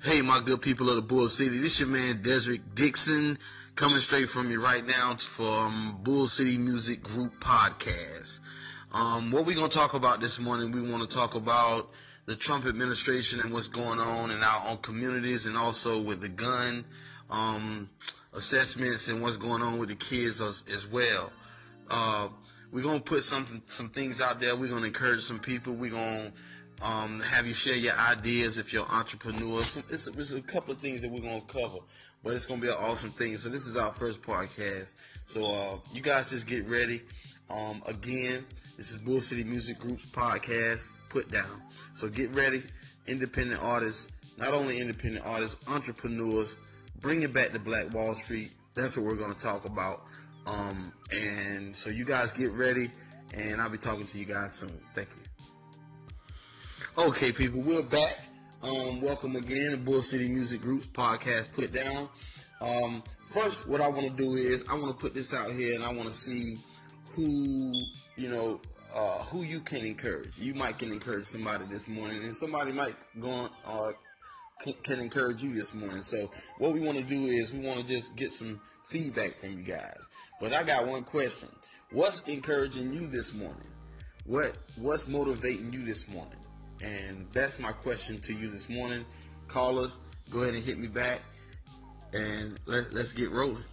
Hey, my good people of the Bull City. This your man Desrick Dixon coming straight from you right now from Bull City Music Group podcast. Um, what we're gonna talk about this morning? We want to talk about the Trump administration and what's going on in our own communities, and also with the gun um, assessments and what's going on with the kids as, as well. Uh, we're gonna put some some things out there. We're gonna encourage some people. We're gonna um, have you share your ideas if you're entrepreneurs. It's, it's, a couple of things that we're to cover, but it's to be an awesome thing. So this is our first podcast. So uh, you guys just get ready. Um, again, this is Bull City Music Group's podcast, Put Down. So get ready. Independent artists, not only independent artists, entrepreneurs, bringing back the Black Wall Street. That's what we're to talk about. Um, and so you guys get ready, and I'll be talking to you guys soon. Thank you. Okay, people, we're back. Um, welcome again to Bull City Music Group's podcast put down. Um, first, what I want to do is I want to put this out here and I want to see who, you know, uh, who you can encourage. You might can encourage somebody this morning and somebody might go on, uh, can, can encourage you this morning. So what we want to do is we want to just get some feedback from you guys. But I got one question. What's encouraging you this morning? What, what's motivating you this morning? And that's my question to you this morning. Call us, go ahead and hit me back, and let, let's get rolling.